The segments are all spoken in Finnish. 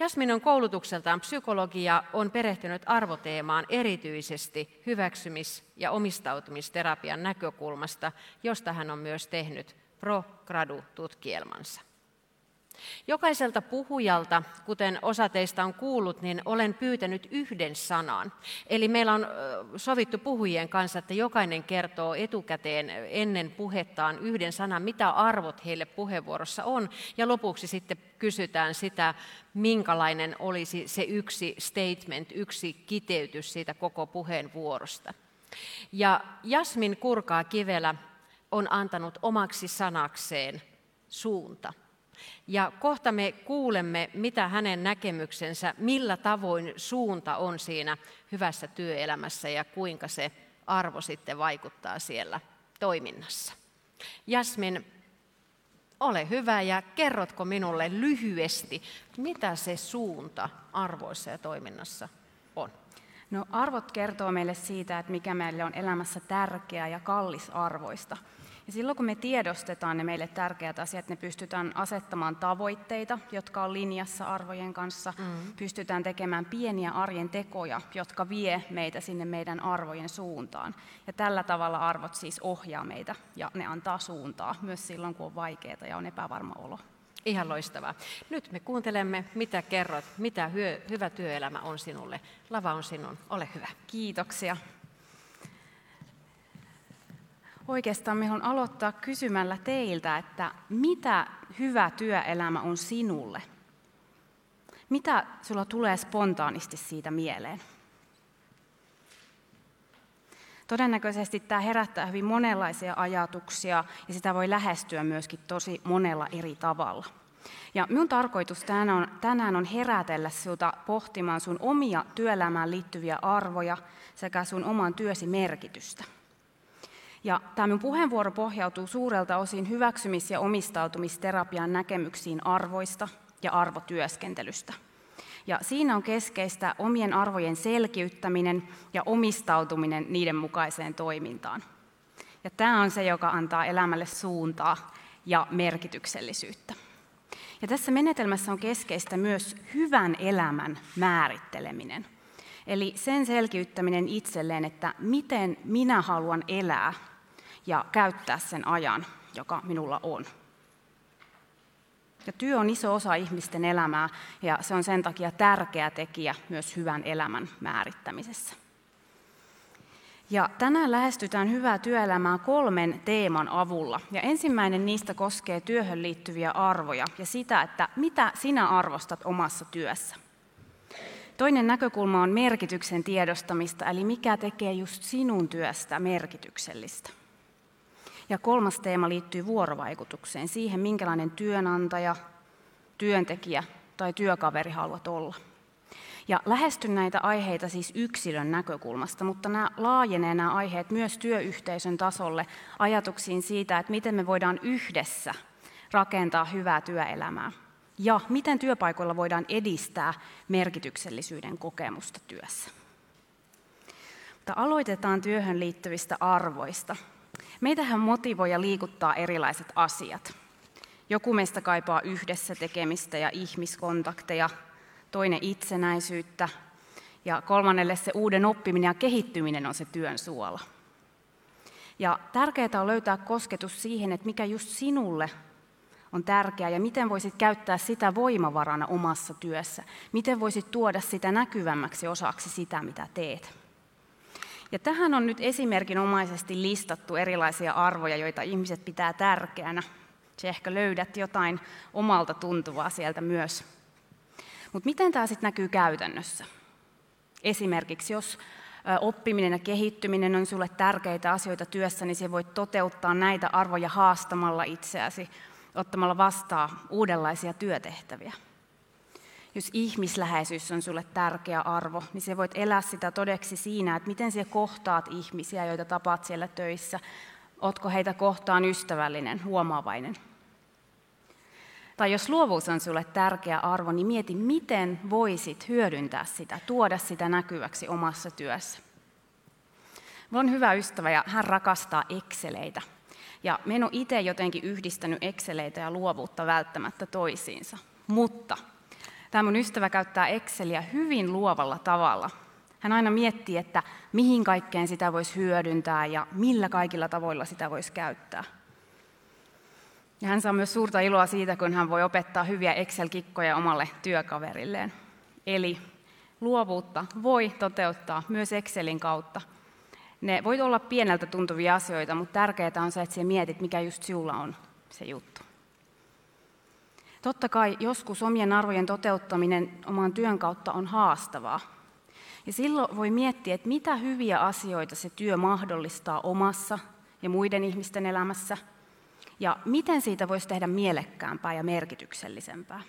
Jasmin on koulutukseltaan psykologi ja on perehtynyt arvoteemaan erityisesti hyväksymis- ja omistautumisterapian näkökulmasta, josta hän on myös tehnyt pro-gradu-tutkielmansa. Jokaiselta puhujalta, kuten osa teistä on kuullut, niin olen pyytänyt yhden sanan. Eli meillä on sovittu puhujien kanssa, että jokainen kertoo etukäteen ennen puhettaan yhden sanan, mitä arvot heille puheenvuorossa on. Ja lopuksi sitten kysytään sitä, minkälainen olisi se yksi statement, yksi kiteytys siitä koko puheenvuorosta. Ja Jasmin Kurkaa Kivelä on antanut omaksi sanakseen suunta. Ja kohta me kuulemme, mitä hänen näkemyksensä, millä tavoin suunta on siinä hyvässä työelämässä ja kuinka se arvo sitten vaikuttaa siellä toiminnassa. Jasmin, ole hyvä ja kerrotko minulle lyhyesti, mitä se suunta arvoissa ja toiminnassa on? No arvot kertoo meille siitä, että mikä meille on elämässä tärkeää ja kallisarvoista. Ja silloin kun me tiedostetaan ne meille tärkeät asiat, ne pystytään asettamaan tavoitteita, jotka on linjassa arvojen kanssa, mm. pystytään tekemään pieniä arjen tekoja, jotka vie meitä sinne meidän arvojen suuntaan. Ja tällä tavalla arvot siis ohjaa meitä ja ne antaa suuntaa myös silloin, kun on vaikeaa ja on epävarma olo. Ihan loistavaa. Nyt me kuuntelemme, mitä kerrot, mitä hyö, hyvä työelämä on sinulle. Lava on sinun, ole hyvä. Kiitoksia. Oikeastaan me on aloittaa kysymällä teiltä, että mitä hyvä työelämä on sinulle? Mitä sulla tulee spontaanisti siitä mieleen? Todennäköisesti tämä herättää hyvin monenlaisia ajatuksia ja sitä voi lähestyä myöskin tosi monella eri tavalla. Ja minun tarkoitus tänään on, tänään on herätellä sinulta pohtimaan sun omia työelämään liittyviä arvoja sekä sun oman työsi merkitystä. Ja tämä minun puheenvuoro pohjautuu suurelta osin hyväksymis- ja omistautumisterapian näkemyksiin arvoista ja arvotyöskentelystä. Ja siinä on keskeistä omien arvojen selkiyttäminen ja omistautuminen niiden mukaiseen toimintaan. Ja tämä on se, joka antaa elämälle suuntaa ja merkityksellisyyttä. Ja tässä menetelmässä on keskeistä myös hyvän elämän määritteleminen. Eli sen selkiyttäminen itselleen, että miten minä haluan elää ja käyttää sen ajan, joka minulla on. Ja työ on iso osa ihmisten elämää ja se on sen takia tärkeä tekijä myös hyvän elämän määrittämisessä. Ja tänään lähestytään hyvää työelämää kolmen teeman avulla. Ja ensimmäinen niistä koskee työhön liittyviä arvoja ja sitä, että mitä sinä arvostat omassa työssä. Toinen näkökulma on merkityksen tiedostamista, eli mikä tekee just sinun työstä merkityksellistä. Ja kolmas teema liittyy vuorovaikutukseen, siihen minkälainen työnantaja, työntekijä tai työkaveri haluat olla. Ja lähestyn näitä aiheita siis yksilön näkökulmasta, mutta nämä laajenee nämä aiheet myös työyhteisön tasolle ajatuksiin siitä, että miten me voidaan yhdessä rakentaa hyvää työelämää. Ja miten työpaikoilla voidaan edistää merkityksellisyyden kokemusta työssä. Mutta aloitetaan työhön liittyvistä arvoista. Meitähän motivoi ja liikuttaa erilaiset asiat. Joku meistä kaipaa yhdessä tekemistä ja ihmiskontakteja, toinen itsenäisyyttä ja kolmannelle se uuden oppiminen ja kehittyminen on se työn suola. Ja tärkeää on löytää kosketus siihen, että mikä just sinulle on tärkeää ja miten voisit käyttää sitä voimavarana omassa työssä. Miten voisit tuoda sitä näkyvämmäksi osaksi sitä, mitä teet. Ja tähän on nyt esimerkinomaisesti listattu erilaisia arvoja, joita ihmiset pitää tärkeänä. Se ehkä löydät jotain omalta tuntuvaa sieltä myös. Mutta miten tämä sitten näkyy käytännössä? Esimerkiksi jos oppiminen ja kehittyminen on sinulle tärkeitä asioita työssä, niin se voit toteuttaa näitä arvoja haastamalla itseäsi, ottamalla vastaan uudenlaisia työtehtäviä. Jos ihmisläheisyys on sulle tärkeä arvo, niin se voit elää sitä todeksi siinä, että miten siellä kohtaat ihmisiä, joita tapaat siellä töissä. Otko heitä kohtaan ystävällinen, huomaavainen. Tai jos luovuus on sulle tärkeä arvo, niin mieti, miten voisit hyödyntää sitä, tuoda sitä näkyväksi omassa työssä. Mulla on hyvä ystävä ja hän rakastaa Exceleitä. Ja me en ole itse jotenkin yhdistänyt Exceleitä ja luovuutta välttämättä toisiinsa. Mutta Tämä mun ystävä käyttää Exceliä hyvin luovalla tavalla. Hän aina miettii, että mihin kaikkeen sitä voisi hyödyntää ja millä kaikilla tavoilla sitä voisi käyttää. Ja hän saa myös suurta iloa siitä, kun hän voi opettaa hyviä Excel-kikkoja omalle työkaverilleen. Eli luovuutta voi toteuttaa myös Excelin kautta. Ne voi olla pieneltä tuntuvia asioita, mutta tärkeää on se, että sinä mietit, mikä just sinulla on se juttu. Totta kai joskus omien arvojen toteuttaminen oman työn kautta on haastavaa. Ja silloin voi miettiä, että mitä hyviä asioita se työ mahdollistaa omassa ja muiden ihmisten elämässä, ja miten siitä voisi tehdä mielekkäämpää ja merkityksellisempää.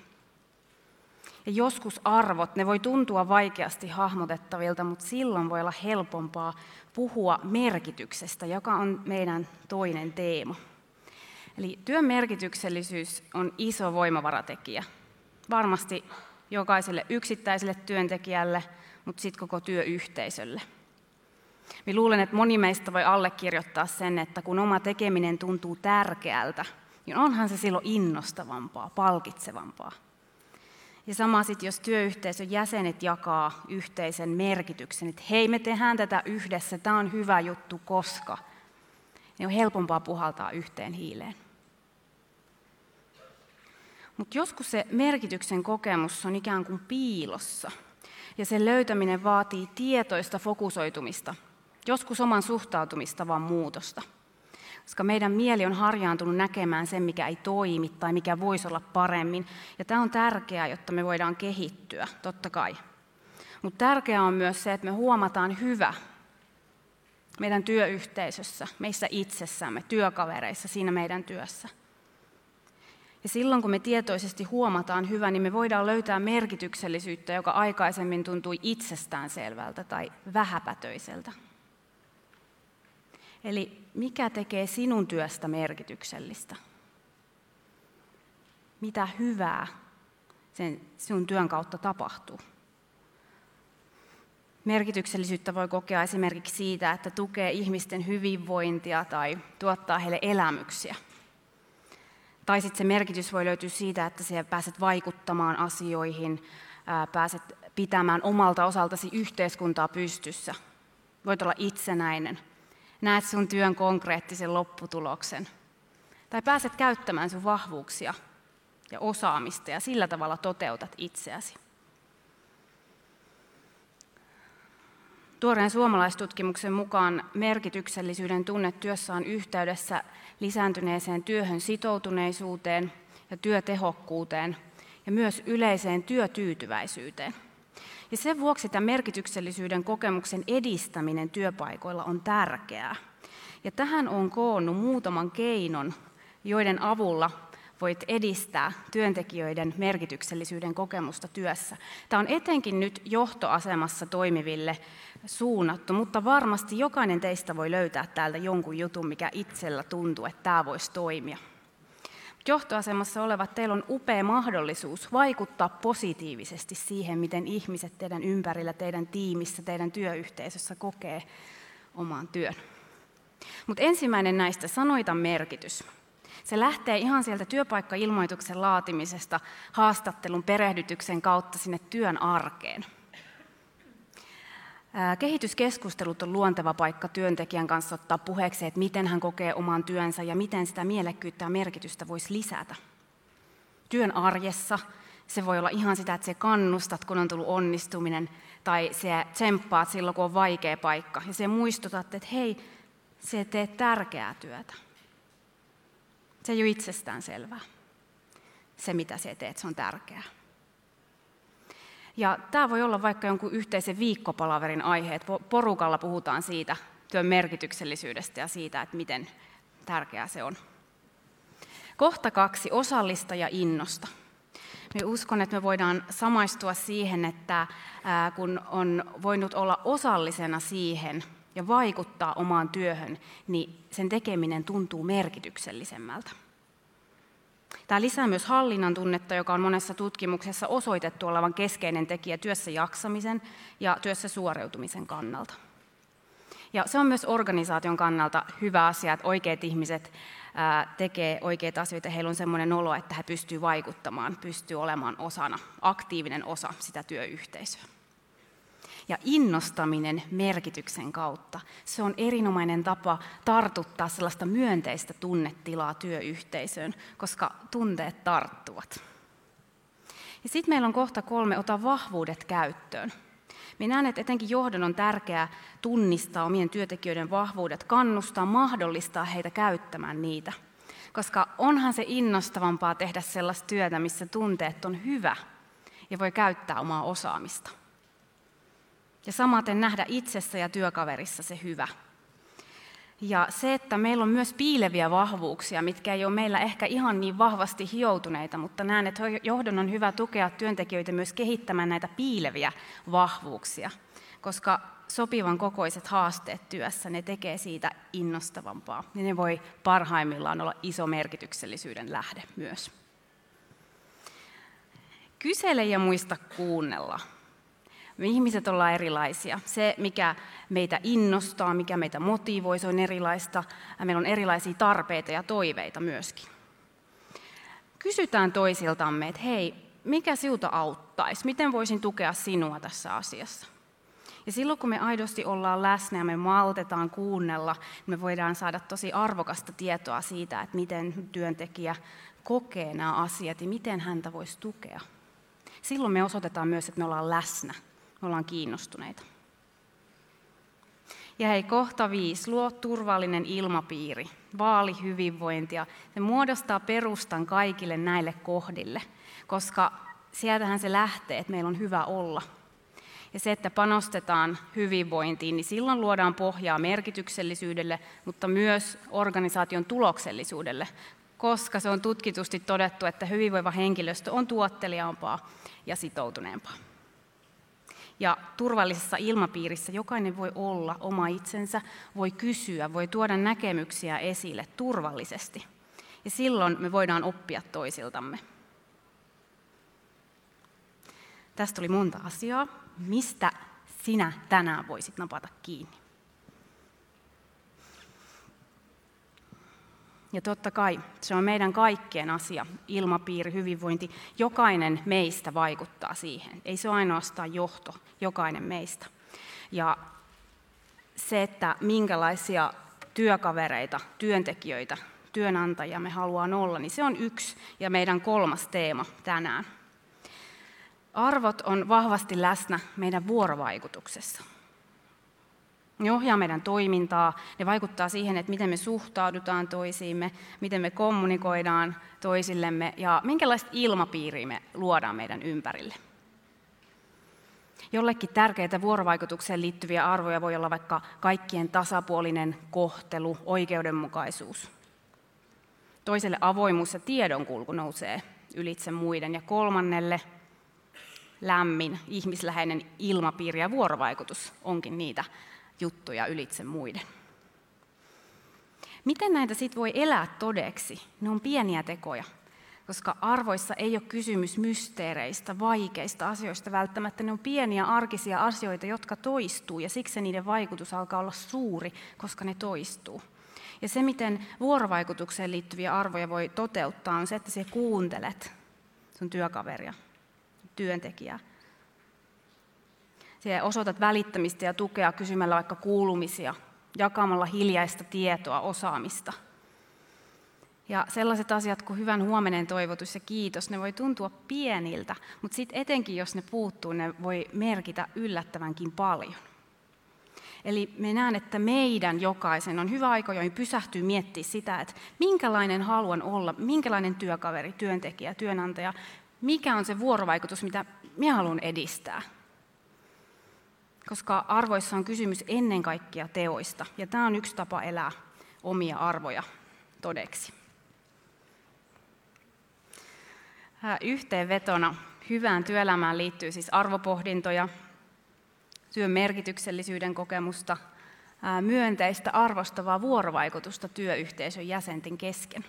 Ja joskus arvot, ne voi tuntua vaikeasti hahmotettavilta, mutta silloin voi olla helpompaa puhua merkityksestä, joka on meidän toinen teema. Eli työn merkityksellisyys on iso voimavaratekijä. Varmasti jokaiselle yksittäiselle työntekijälle, mutta sitten koko työyhteisölle. Minä luulen, että moni meistä voi allekirjoittaa sen, että kun oma tekeminen tuntuu tärkeältä, niin onhan se silloin innostavampaa, palkitsevampaa. Ja sama sitten, jos työyhteisön jäsenet jakaa yhteisen merkityksen, että hei, me tehdään tätä yhdessä, tämä on hyvä juttu, koska, niin on helpompaa puhaltaa yhteen hiileen. Mutta joskus se merkityksen kokemus on ikään kuin piilossa, ja sen löytäminen vaatii tietoista fokusoitumista, joskus oman suhtautumistavan muutosta – koska meidän mieli on harjaantunut näkemään sen, mikä ei toimi tai mikä voisi olla paremmin. Ja tämä on tärkeää, jotta me voidaan kehittyä, totta kai. Mutta tärkeää on myös se, että me huomataan hyvä meidän työyhteisössä, meissä itsessämme, työkavereissa, siinä meidän työssä. Ja silloin, kun me tietoisesti huomataan hyvä, niin me voidaan löytää merkityksellisyyttä, joka aikaisemmin tuntui itsestäänselvältä tai vähäpätöiseltä. Eli mikä tekee sinun työstä merkityksellistä? Mitä hyvää sen sinun työn kautta tapahtuu? Merkityksellisyyttä voi kokea esimerkiksi siitä, että tukee ihmisten hyvinvointia tai tuottaa heille elämyksiä. Tai sitten se merkitys voi löytyä siitä, että sinä pääset vaikuttamaan asioihin, pääset pitämään omalta osaltasi yhteiskuntaa pystyssä. Voit olla itsenäinen – näet sun työn konkreettisen lopputuloksen. Tai pääset käyttämään sun vahvuuksia ja osaamista ja sillä tavalla toteutat itseäsi. Tuoreen suomalaistutkimuksen mukaan merkityksellisyyden tunne työssä on yhteydessä lisääntyneeseen työhön sitoutuneisuuteen ja työtehokkuuteen ja myös yleiseen työtyytyväisyyteen. Ja sen vuoksi tämä merkityksellisyyden kokemuksen edistäminen työpaikoilla on tärkeää. Ja tähän on koonnut muutaman keinon, joiden avulla voit edistää työntekijöiden merkityksellisyyden kokemusta työssä. Tämä on etenkin nyt johtoasemassa toimiville suunnattu, mutta varmasti jokainen teistä voi löytää täältä jonkun jutun, mikä itsellä tuntuu, että tämä voisi toimia johtoasemassa olevat, teillä on upea mahdollisuus vaikuttaa positiivisesti siihen, miten ihmiset teidän ympärillä, teidän tiimissä, teidän työyhteisössä kokee oman työn. Mutta ensimmäinen näistä, sanoita merkitys. Se lähtee ihan sieltä työpaikkailmoituksen laatimisesta haastattelun perehdytyksen kautta sinne työn arkeen. Kehityskeskustelut on luonteva paikka työntekijän kanssa ottaa puheeksi, että miten hän kokee oman työnsä ja miten sitä mielekkyyttä ja merkitystä voisi lisätä. Työn arjessa se voi olla ihan sitä, että se kannustat, kun on tullut onnistuminen, tai se tsemppaat silloin, kun on vaikea paikka, ja se muistutat, että hei, se teet tärkeää työtä. Se ei ole itsestään selvää. Se, mitä se teet, se on tärkeää. Ja tämä voi olla vaikka jonkun yhteisen viikkopalaverin aihe, että porukalla puhutaan siitä työn merkityksellisyydestä ja siitä, että miten tärkeää se on. Kohta kaksi, osallista ja innosta. Me uskon, että me voidaan samaistua siihen, että kun on voinut olla osallisena siihen ja vaikuttaa omaan työhön, niin sen tekeminen tuntuu merkityksellisemmältä. Tämä lisää myös hallinnan tunnetta, joka on monessa tutkimuksessa osoitettu olevan keskeinen tekijä työssä jaksamisen ja työssä suoriutumisen kannalta. Ja se on myös organisaation kannalta hyvä asia, että oikeat ihmiset tekee oikeita asioita, heillä on sellainen olo, että he pystyvät vaikuttamaan, pystyy olemaan osana, aktiivinen osa sitä työyhteisöä. Ja innostaminen merkityksen kautta, se on erinomainen tapa tartuttaa sellaista myönteistä tunnetilaa työyhteisöön, koska tunteet tarttuvat. Ja sitten meillä on kohta kolme, ota vahvuudet käyttöön. Minä näen, että etenkin johdon on tärkeää tunnistaa omien työntekijöiden vahvuudet, kannustaa, mahdollistaa heitä käyttämään niitä. Koska onhan se innostavampaa tehdä sellaista työtä, missä tunteet on hyvä ja voi käyttää omaa osaamista. Ja samaten nähdä itsessä ja työkaverissa se hyvä. Ja se, että meillä on myös piileviä vahvuuksia, mitkä ei ole meillä ehkä ihan niin vahvasti hioutuneita, mutta näen, että johdon on hyvä tukea työntekijöitä myös kehittämään näitä piileviä vahvuuksia, koska sopivan kokoiset haasteet työssä, ne tekee siitä innostavampaa. Ja ne voi parhaimmillaan olla iso merkityksellisyyden lähde myös. Kysele ja muista kuunnella. Me ihmiset ollaan erilaisia. Se, mikä meitä innostaa, mikä meitä motivoi, se on erilaista. Meillä on erilaisia tarpeita ja toiveita myöskin. Kysytään toisiltamme, että hei, mikä sinulta auttaisi? Miten voisin tukea sinua tässä asiassa? Ja silloin kun me aidosti ollaan läsnä ja me maltetaan kuunnella, niin me voidaan saada tosi arvokasta tietoa siitä, että miten työntekijä kokee nämä asiat ja miten häntä voisi tukea. Silloin me osoitetaan myös, että me ollaan läsnä me ollaan kiinnostuneita. Ja hei, kohta viisi, luo turvallinen ilmapiiri, vaali hyvinvointia. Se muodostaa perustan kaikille näille kohdille, koska sieltähän se lähtee, että meillä on hyvä olla. Ja se, että panostetaan hyvinvointiin, niin silloin luodaan pohjaa merkityksellisyydelle, mutta myös organisaation tuloksellisuudelle, koska se on tutkitusti todettu, että hyvinvoiva henkilöstö on tuotteliaampaa ja sitoutuneempaa. Ja turvallisessa ilmapiirissä jokainen voi olla oma itsensä, voi kysyä, voi tuoda näkemyksiä esille turvallisesti. Ja silloin me voidaan oppia toisiltamme. Tästä tuli monta asiaa. Mistä sinä tänään voisit napata kiinni? Ja totta kai se on meidän kaikkien asia, ilmapiiri, hyvinvointi. Jokainen meistä vaikuttaa siihen. Ei se ole ainoastaan johto, jokainen meistä. Ja se, että minkälaisia työkavereita, työntekijöitä, työnantajia me haluaan olla, niin se on yksi ja meidän kolmas teema tänään. Arvot on vahvasti läsnä meidän vuorovaikutuksessa. Ne ohjaa meidän toimintaa, ne vaikuttaa siihen, että miten me suhtaudutaan toisiimme, miten me kommunikoidaan toisillemme ja minkälaista ilmapiiriä me luodaan meidän ympärille. Jollekin tärkeitä vuorovaikutukseen liittyviä arvoja voi olla vaikka kaikkien tasapuolinen kohtelu, oikeudenmukaisuus. Toiselle avoimuus ja tiedonkulku nousee ylitse muiden ja kolmannelle lämmin, ihmisläheinen ilmapiiri ja vuorovaikutus onkin niitä juttuja ylitse muiden. Miten näitä sitten voi elää todeksi? Ne on pieniä tekoja, koska arvoissa ei ole kysymys mysteereistä, vaikeista asioista välttämättä. Ne on pieniä arkisia asioita, jotka toistuu ja siksi niiden vaikutus alkaa olla suuri, koska ne toistuu. Ja se, miten vuorovaikutukseen liittyviä arvoja voi toteuttaa, on se, että sä kuuntelet sun työkaveria, työntekijää, Siellä osoitat välittämistä ja tukea kysymällä vaikka kuulumisia, jakamalla hiljaista tietoa, osaamista – ja sellaiset asiat kuin hyvän huomenen toivotus ja kiitos, ne voi tuntua pieniltä, mutta sitten etenkin jos ne puuttuu, ne voi merkitä yllättävänkin paljon. Eli me näen, että meidän jokaisen on hyvä aika jo pysähtyä miettiä sitä, että minkälainen haluan olla, minkälainen työkaveri, työntekijä, työnantaja, mikä on se vuorovaikutus, mitä minä haluan edistää. Koska arvoissa on kysymys ennen kaikkea teoista, ja tämä on yksi tapa elää omia arvoja todeksi. Yhteenvetona hyvään työelämään liittyy siis arvopohdintoja, työn merkityksellisyyden kokemusta, myönteistä arvostavaa vuorovaikutusta työyhteisön jäsenten kesken.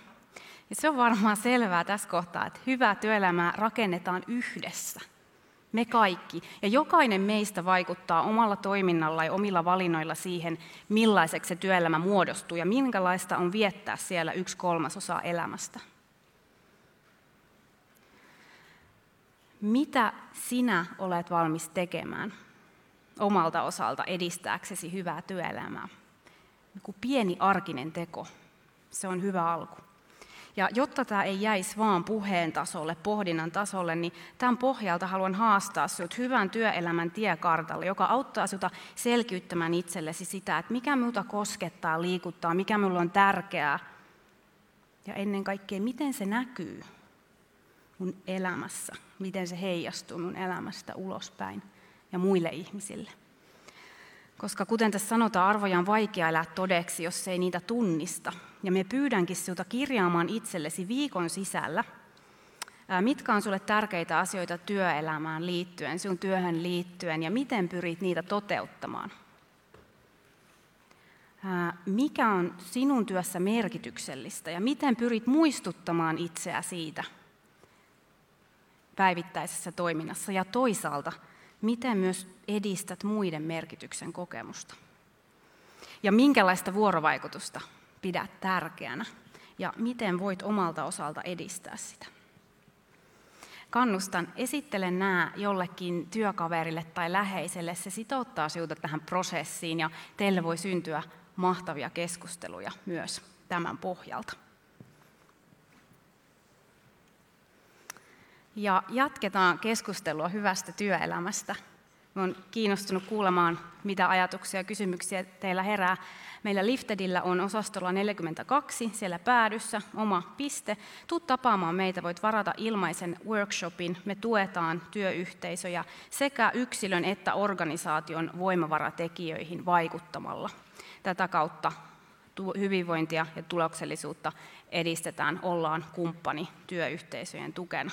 Ja se on varmaan selvää tässä kohtaa, että hyvää työelämää rakennetaan yhdessä. Me kaikki. Ja jokainen meistä vaikuttaa omalla toiminnalla ja omilla valinnoilla siihen, millaiseksi se työelämä muodostuu ja minkälaista on viettää siellä yksi kolmasosa elämästä. Mitä sinä olet valmis tekemään omalta osalta edistääksesi hyvää työelämää? Joku pieni arkinen teko, se on hyvä alku. Ja jotta tämä ei jäisi vaan puheen tasolle, pohdinnan tasolle, niin tämän pohjalta haluan haastaa sinut hyvän työelämän tiekartalle, joka auttaa sinua selkiyttämään itsellesi sitä, että mikä minulta koskettaa, liikuttaa, mikä minulle on tärkeää. Ja ennen kaikkea, miten se näkyy mun elämässä, miten se heijastuu mun elämästä ulospäin ja muille ihmisille. Koska kuten tässä sanotaan, arvoja on vaikea elää todeksi, jos ei niitä tunnista. Ja me pyydänkin sinulta kirjaamaan itsellesi viikon sisällä, mitkä on sulle tärkeitä asioita työelämään liittyen, sinun työhön liittyen ja miten pyrit niitä toteuttamaan. Mikä on sinun työssä merkityksellistä ja miten pyrit muistuttamaan itseä siitä päivittäisessä toiminnassa ja toisaalta – miten myös edistät muiden merkityksen kokemusta. Ja minkälaista vuorovaikutusta pidät tärkeänä ja miten voit omalta osalta edistää sitä. Kannustan, esittele nämä jollekin työkaverille tai läheiselle. Se sitouttaa sinut tähän prosessiin ja teille voi syntyä mahtavia keskusteluja myös tämän pohjalta. Ja jatketaan keskustelua hyvästä työelämästä. Olen kiinnostunut kuulemaan, mitä ajatuksia ja kysymyksiä teillä herää. Meillä Liftedillä on osastolla 42 siellä päädyssä oma piste. Tuu tapaamaan meitä, voit varata ilmaisen workshopin. Me tuetaan työyhteisöjä sekä yksilön että organisaation voimavaratekijöihin vaikuttamalla. Tätä kautta hyvinvointia ja tuloksellisuutta edistetään, ollaan kumppani työyhteisöjen tukena.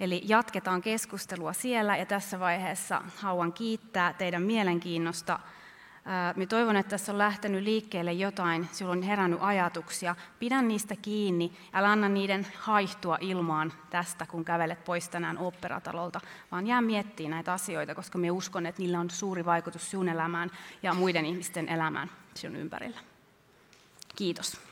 Eli jatketaan keskustelua siellä ja tässä vaiheessa haluan kiittää teidän mielenkiinnosta. Me toivon, että tässä on lähtenyt liikkeelle jotain, sinulla on herännyt ajatuksia. Pidän niistä kiinni, älä anna niiden haihtua ilmaan tästä, kun kävelet pois tänään operatalolta, vaan jää miettimään näitä asioita, koska me uskon, että niillä on suuri vaikutus sinun elämään ja muiden ihmisten elämään sinun ympärillä. Kiitos.